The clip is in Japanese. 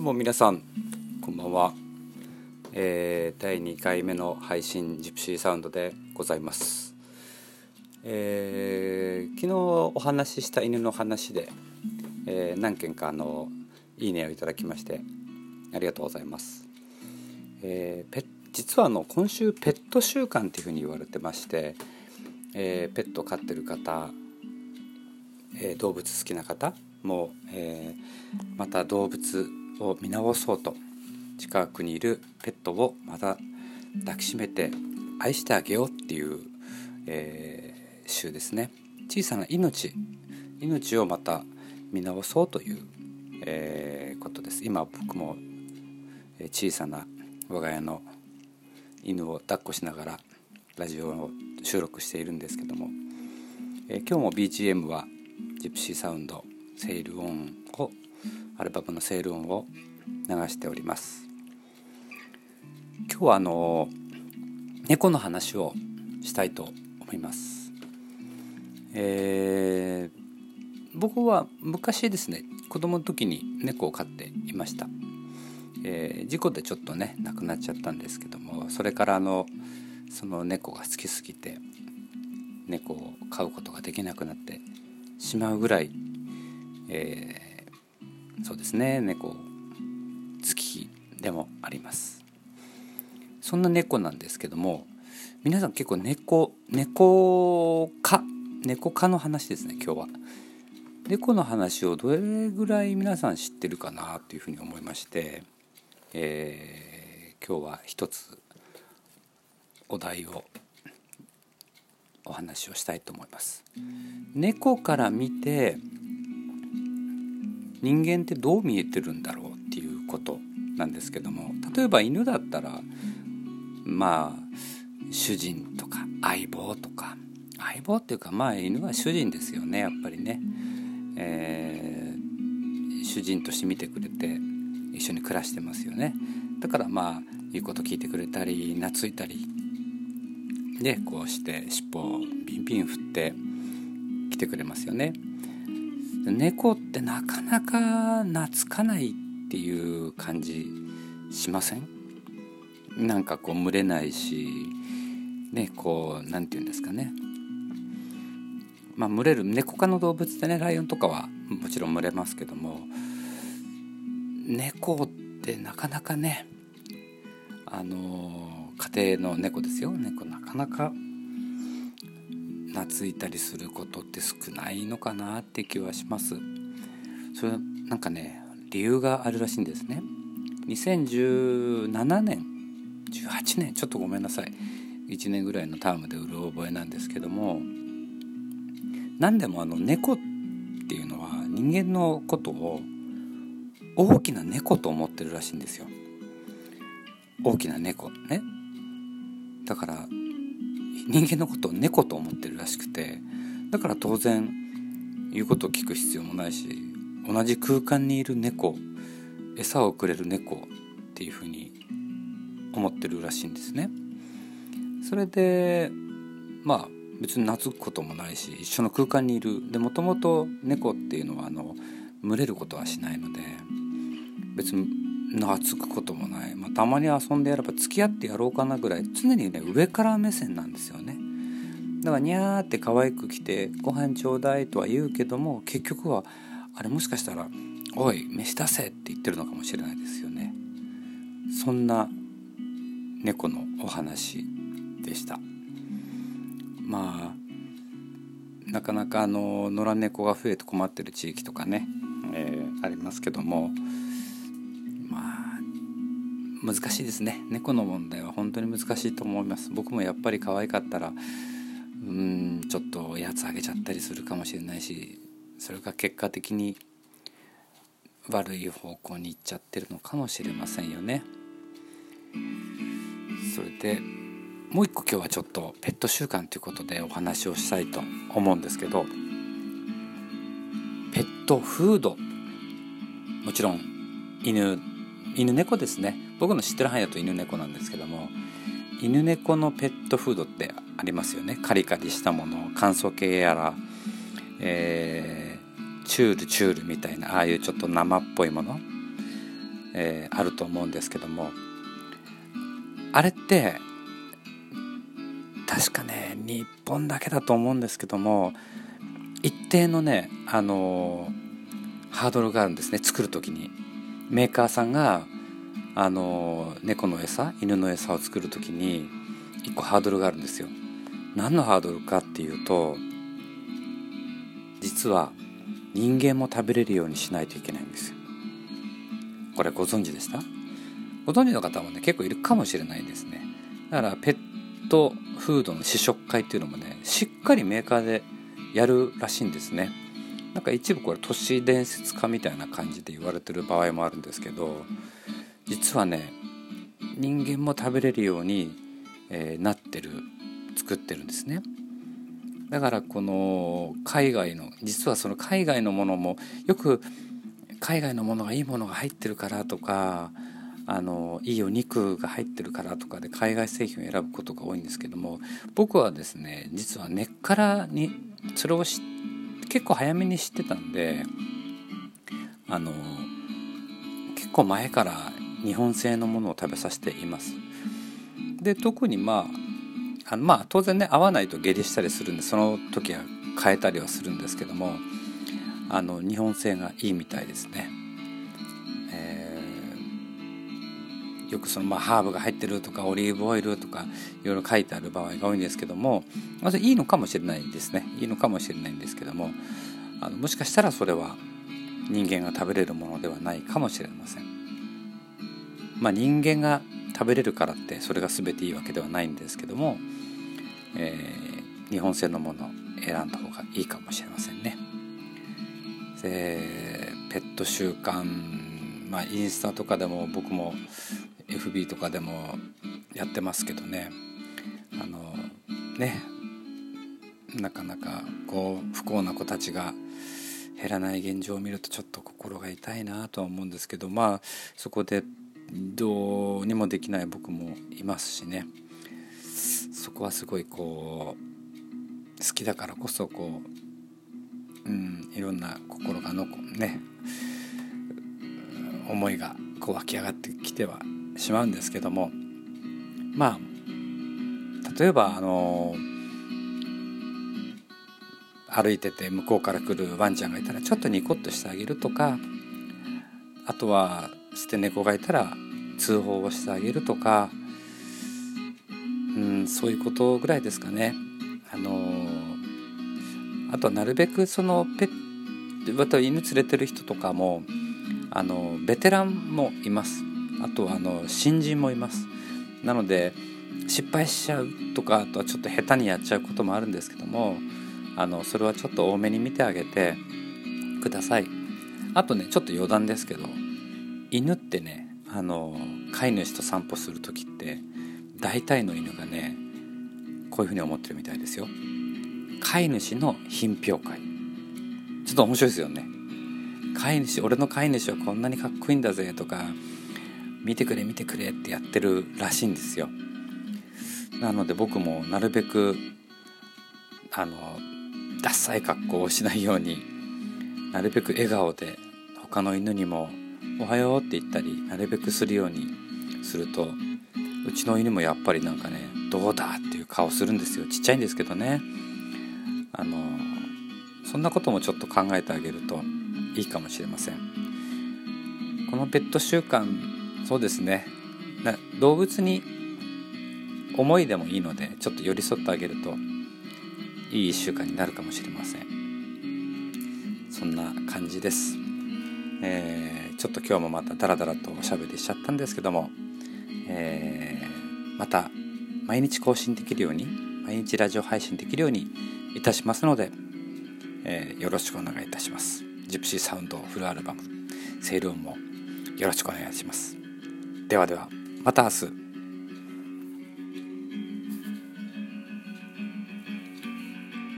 どうも皆さんこんばんは、えー、第2回目の配信ジプシーサウンドでございます、えー、昨日お話しした犬の話で、えー、何件かあのいいねをいただきましてありがとうございます、えー、ペ実はあの今週ペット週間っていうふうに言われてまして、えー、ペット飼ってる方、えー、動物好きな方も、えー、また動物を見直そうと。近くにいるペットをまた抱きしめて愛してあげようっていう、えー、週ですね。小さな命。命をまた見直そうという、えー、ことです。今僕も小さな我が家の犬を抱っこしながらラジオを収録しているんですけども、えー、今日も BGM はジプシーサウンドセールオンをアルバムのセール音を流しております。今日はあの猫の話をしたいと思います。えー、僕は昔ですね子供の時に猫を飼っていました、えー、事故でちょっとね亡くなっちゃったんですけどもそれからあのその猫が好きすぎて猫を飼うことができなくなってしまうぐらい、えーそうですね。猫好きでもあります。そんな猫なんですけども皆さん結構猫猫科？猫科の話ですね今日は。猫の話をどれぐらい皆さん知ってるかなというふうに思いまして、えー、今日は一つお題をお話をしたいと思います。猫から見て人間ってどう見えてるんだろうっていうことなんですけども例えば犬だったらまあ主人とか相棒とか相棒っていうかまあ犬は主人ですよねやっぱりね、えー、主人として見てくれて一緒に暮らしてますよね。だからまあ言うこと聞いてくれたり懐いたりでこうして尻尾をビンビン振って来てくれますよね。猫ってなかなか懐かないっていう感じしません？なんかこう群れないしねこう何て言うんですかね。まあ群れる猫科の動物ってねライオンとかはもちろん群れますけども猫ってなかなかねあの家庭の猫ですよ。猫なかなか懐いたりすることって少ないのかなって気はします。それなんかね理由があるらしいんですね。2017年18年ちょっとごめんなさい。1年ぐらいのタームでうる覚えなんですけども何でもあの猫っていうのは人間のことを大きな猫と思ってるらしいんですよ。大きな猫ね。だから人間のことを猫と思ってるらしくてだから当然言うことを聞く必要もないし同じ空間にいる猫餌をくれる猫っていうふうに思ってるらしいんですね。それでまあ別に懐くこともないし一緒の空間にいるでもともと猫っていうのはあの群れることはしないので別に懐くこともない、まあ、たまに遊んでやれば付き合ってやろうかなぐらい常にね上から目線なんですよね。だからニャーって可愛く来てご飯ちょうだいとは言うけども結局はあれもしかしたら「おい飯出せ」って言ってるのかもしれないですよね。そんな猫のお話でした。まあなかなかあの野良猫が増えて困ってる地域とかね、えー、ありますけども難しいですね。猫の問題は本当に難しいと思います。僕もやっぱり可愛かったらうんちょっとやつあげちゃったりするかもしれないしそれが結果的に悪い方向に行っちゃってるのかもしれませんよね。それでもう一個今日はちょっとペット習慣ということでお話をしたいと思うんですけどペットフード。もちろん犬犬猫ですね。僕の知ってる範囲だと犬猫なんですけども犬猫のペットフードってありますよね。カリカリしたもの乾燥系やら、えー、チュールチュールみたいなああいうちょっと生っぽいものえー、あると思うんですけどもあれって確かね日本だけだと思うんですけども一定のねあのハードルがあるんですね作る時に。メーカーさんがあの猫の餌犬の餌を作る時に一個ハードルがあるんですよ。何のハードルかっていうと実は人間も食べれるようにしないといけないんですよ。これご存知でした？ご存知の方もね結構いるかもしれないですね。だからペットフードの試食会っていうのもねしっかりメーカーでやるらしいんですね。なんか一部これ都市伝説化みたいな感じで言われてる場合もあるんですけど実はね人間も食べれるように、えー、なってる作ってるんですね。だからこの海外の実はその海外のものもよく海外のものがいいものが入ってるからとかあのいいお肉が入ってるからとかで海外製品を選ぶことが多いんですけども僕はですね実は根っからにそれを結構早めに知ってたんであの結構前から日本製のものを食べさせています。で特にまああのまあ当然ね合わないと下痢したりするんでその時は変えたりはするんですけどもあの日本製がいいみたいですね。えよくそのまあハーブが入ってるとかオリーブオイルとかいろいろ書いてある場合が多いんですけどもまずいいのかもしれないですねいいのかもしれないんですけどもあのもしかしたらそれは人間が食べれるものではないかもしれません。まあ、人間が食べれるからってそれが全ていいわけではないんですけども、えー、日本製のものを選んだ方がいいかもしれませんね。でペット習慣まあインスタとかでも僕も FB とかでもやってますけどねあのねなかなかこう不幸な子たちが減らない現状を見るとちょっと心が痛いなとは思うんですけどまあそこでどうにもできない僕もいますしね。そこはすごいこう好きだからこそこう、うん、いろんな心がのこね。思いがこう湧き上がってきてはしまうんですけども。まあ例えばあの歩いてて向こうから来るワンちゃんがいたらちょっとニコッとしてあげるとかあとは捨て猫がいたら通報をしてあげるとか、うん、そういうことぐらいですかね。あのあとはなるべくそのペット犬連れてる人とかもあのベテランもいます。あとはあの新人もいます。なので失敗しちゃうとかあとはちょっと下手にやっちゃうこともあるんですけどもあのそれはちょっと多めに見てあげてください。あとねちょっと余談ですけど犬ってねあの飼い主と散歩する時って大体の犬がねこういうふうに思ってるみたいですよ。飼い主の品評会。ちょっと面白いですよね。飼い主俺の飼い主はこんなにかっこいいんだぜとか見てくれ見てくれってやってるらしいんですよ。なので僕もなるべくあのダッサい格好をしないようになるべく笑顔で他の犬にも「おはよう」って言ったりなるべくするようにするとうちの犬もやっぱりなんかね「どうだ?」っていう顔するんですよ。ちっちゃいんですけどね。あのそんなこともちょっと考えてあげるといいかもしれません。このペット習慣そうですね。動物に思いでもいいのでちょっと寄り添ってあげるといい1週間になるかもしれません。そんな感じです、えー、ちょっと今日もまたダラダラとおしゃべりしちゃったんですけども、えー、また毎日更新できるように毎日ラジオ配信できるようにいたしますので、えー、よろしくお願いいたします。ジプシーサウンドフルアルバム「セールオン」もよろしくお願いします。ではではまた明日。